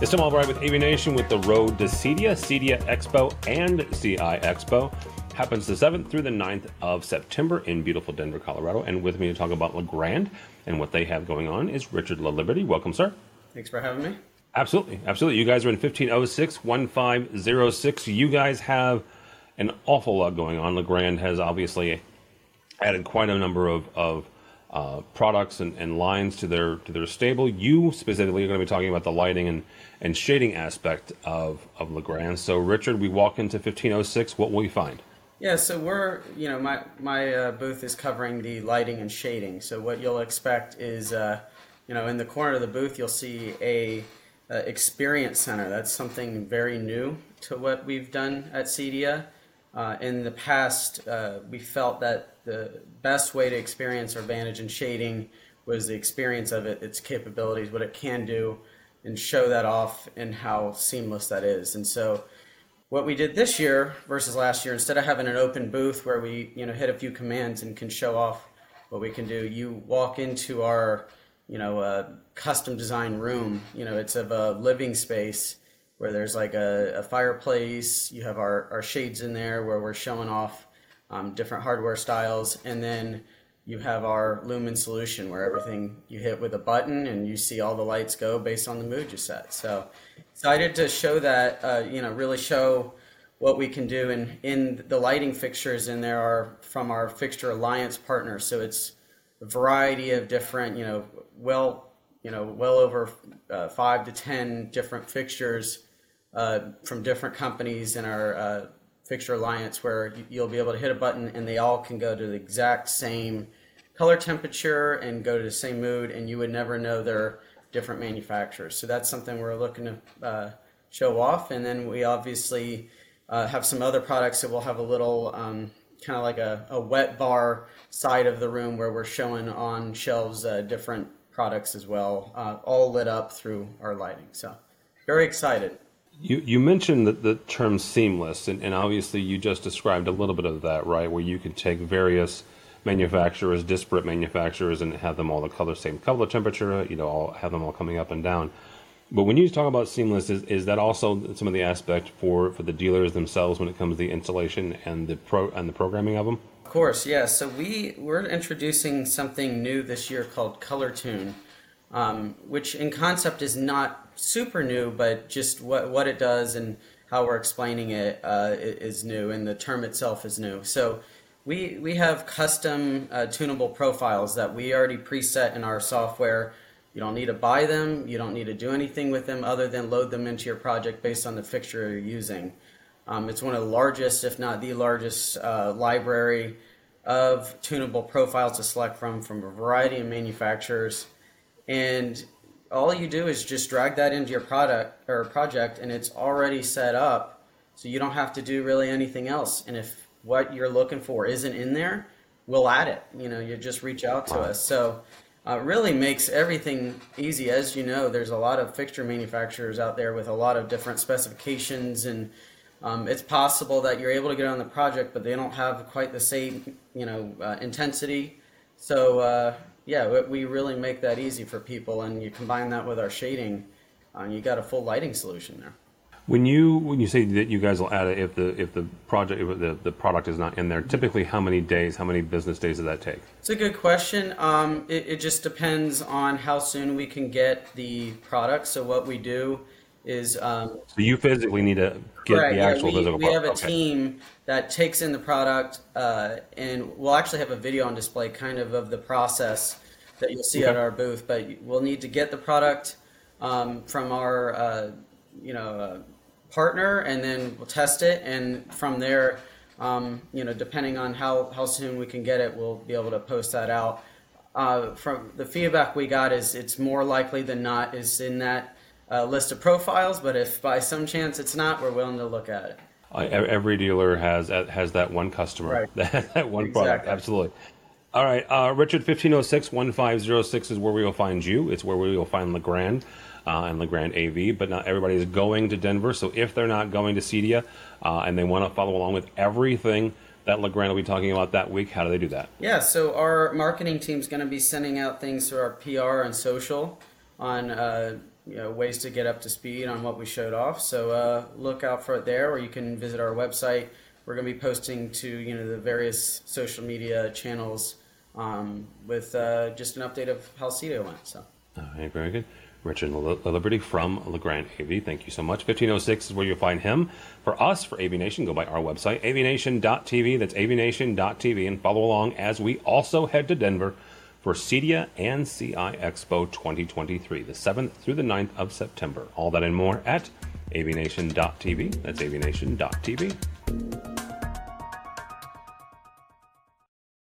It's Tom Albright with AVNation with the road to CEDIA, CEDIA Expo, and CI Expo. Happens the 7th through the 9th of September in beautiful Denver, Colorado. And with me to talk about Legrand and what they have going on is Richard Laliberty. Welcome, sir. Thanks for having me. Absolutely. Absolutely. You guys are in 1506 1506. You guys have an awful lot going on. Legrand has obviously added quite a number of, of uh, products and, and, lines to their to their stable. You specifically are going to be talking about the lighting and, and shading aspect of, of Legrand. So, Richard, we walk into 1506. What will we find? Yeah, so we're, you know, my, my uh, booth is covering the lighting and shading. So, what you'll expect is, uh, you know, in the corner of the booth, you'll see a, a experience center. That's something very new to what we've done at CEDIA. Uh, in the past, uh, we felt that the best way to experience our Vantage and shading was the experience of it, its capabilities, what it can do, and show that off and how seamless that is. And so, what we did this year versus last year, instead of having an open booth where we you know hit a few commands and can show off what we can do, you walk into our you know uh, custom design room. You know, it's of a living space where there's like a, a fireplace. You have our, our shades in there where we're showing off um, different hardware styles, and then you have our Lumen solution where everything you hit with a button and you see all the lights go based on the mood you set. So excited to show that, uh, you know, really show what we can do. And in the lighting fixtures in there are from our fixture alliance partners. So it's a variety of different, you know, well, you know, well over uh, five to ten different fixtures uh, from different companies in our uh, fixture alliance where you'll be able to hit a button and they all can go to the exact same color temperature and go to the same mood and you would never know they're different manufacturers. So that's something we're looking to uh, show off. And then we obviously uh, have some other products that will have a little um, kind of like a, a, wet bar side of the room where we're showing on shelves uh, different products as well all lit up through our lighting. So very excited you, you mentioned the, the term seamless, and, and obviously you just described a little bit of that, right? Where you can take various manufacturers, disparate manufacturers, and have them all the color same color temperature, you know, all have them all coming up and down. But when you talk about seamless, is, is that also some of the aspect for, for the dealers themselves when it comes to the installation and the pro and the programming of them? Of course, yeah. So we we're introducing something new this year called Color Tune, um, which in concept is not super new, but just what what it does and how we're explaining it uh, is new, and the term itself is new. So we we have custom uh, tunable profiles that we already preset in our software. You don't need to buy them. You don't need to do anything with them other than load them into your project based on the fixture you're using. Um, it's one of the largest, if not the largest, uh, library of tunable profiles to select from from a variety of manufacturers. And all you do is just drag that into your product or project and it's already set up so you don't have to do really anything else. And if what you're looking for isn't in there we'll add it. You know you just reach out to us. So uh, really makes everything easy. As you know there's a lot of fixture manufacturers out there with a lot of different specifications and um, it's possible that you're able to get on the project but they don't have quite the same you know uh, intensity. So uh, yeah, we really make that easy for people, and you combine that with our shading, uh, you got a full lighting solution there. When you when you say that you guys will add it if the if the project if the, the product is not in there, typically how many days, how many business days does that take? It's a good question. Um, it, it just depends on how soon we can get the product. So what we do is um, so you physically need to get correct, the actual yeah, we, physical we have a okay. team that takes in the product uh, and we'll actually have a video on display kind of of the process that you'll see okay. at our booth but we'll need to get the product um, from our uh, you know uh, partner and then we'll test it and from there um, you know depending on how, how soon we can get it we'll be able to post that out uh, from the feedback we got is it's more likely than not is in that uh, list of profiles, but if by some chance it's not, we're willing to look at it. Every dealer has has that one customer, right. that one exactly. product. Absolutely. All right, uh, Richard, 1506 1506 is where we will find you. It's where we will find Legrand uh, and Legrand AV, but not everybody is going to Denver. So if they're not going to CEDIA uh, and they want to follow along with everything that Legrand will be talking about that week, how do they do that? Yeah, so our marketing team is going to be sending out things through our PR and social on uh, you know, ways to get up to speed on what we showed off. So uh, look out for it there, or you can visit our website. We're going to be posting to you know the various social media channels um, with uh, just an update of how CEDIA went. So. All right, very good. Richard Liberty from Legrand AV. Thank you so much. 1506 is where you'll find him. For us, for AVNation, go by our website, avnation.tv. That's avnation.tv. And follow along as we also head to Denver for CEDIA and CI Expo 2023, the 7th through the 9th of September. All that and more at avnation.tv. That's avnation.tv.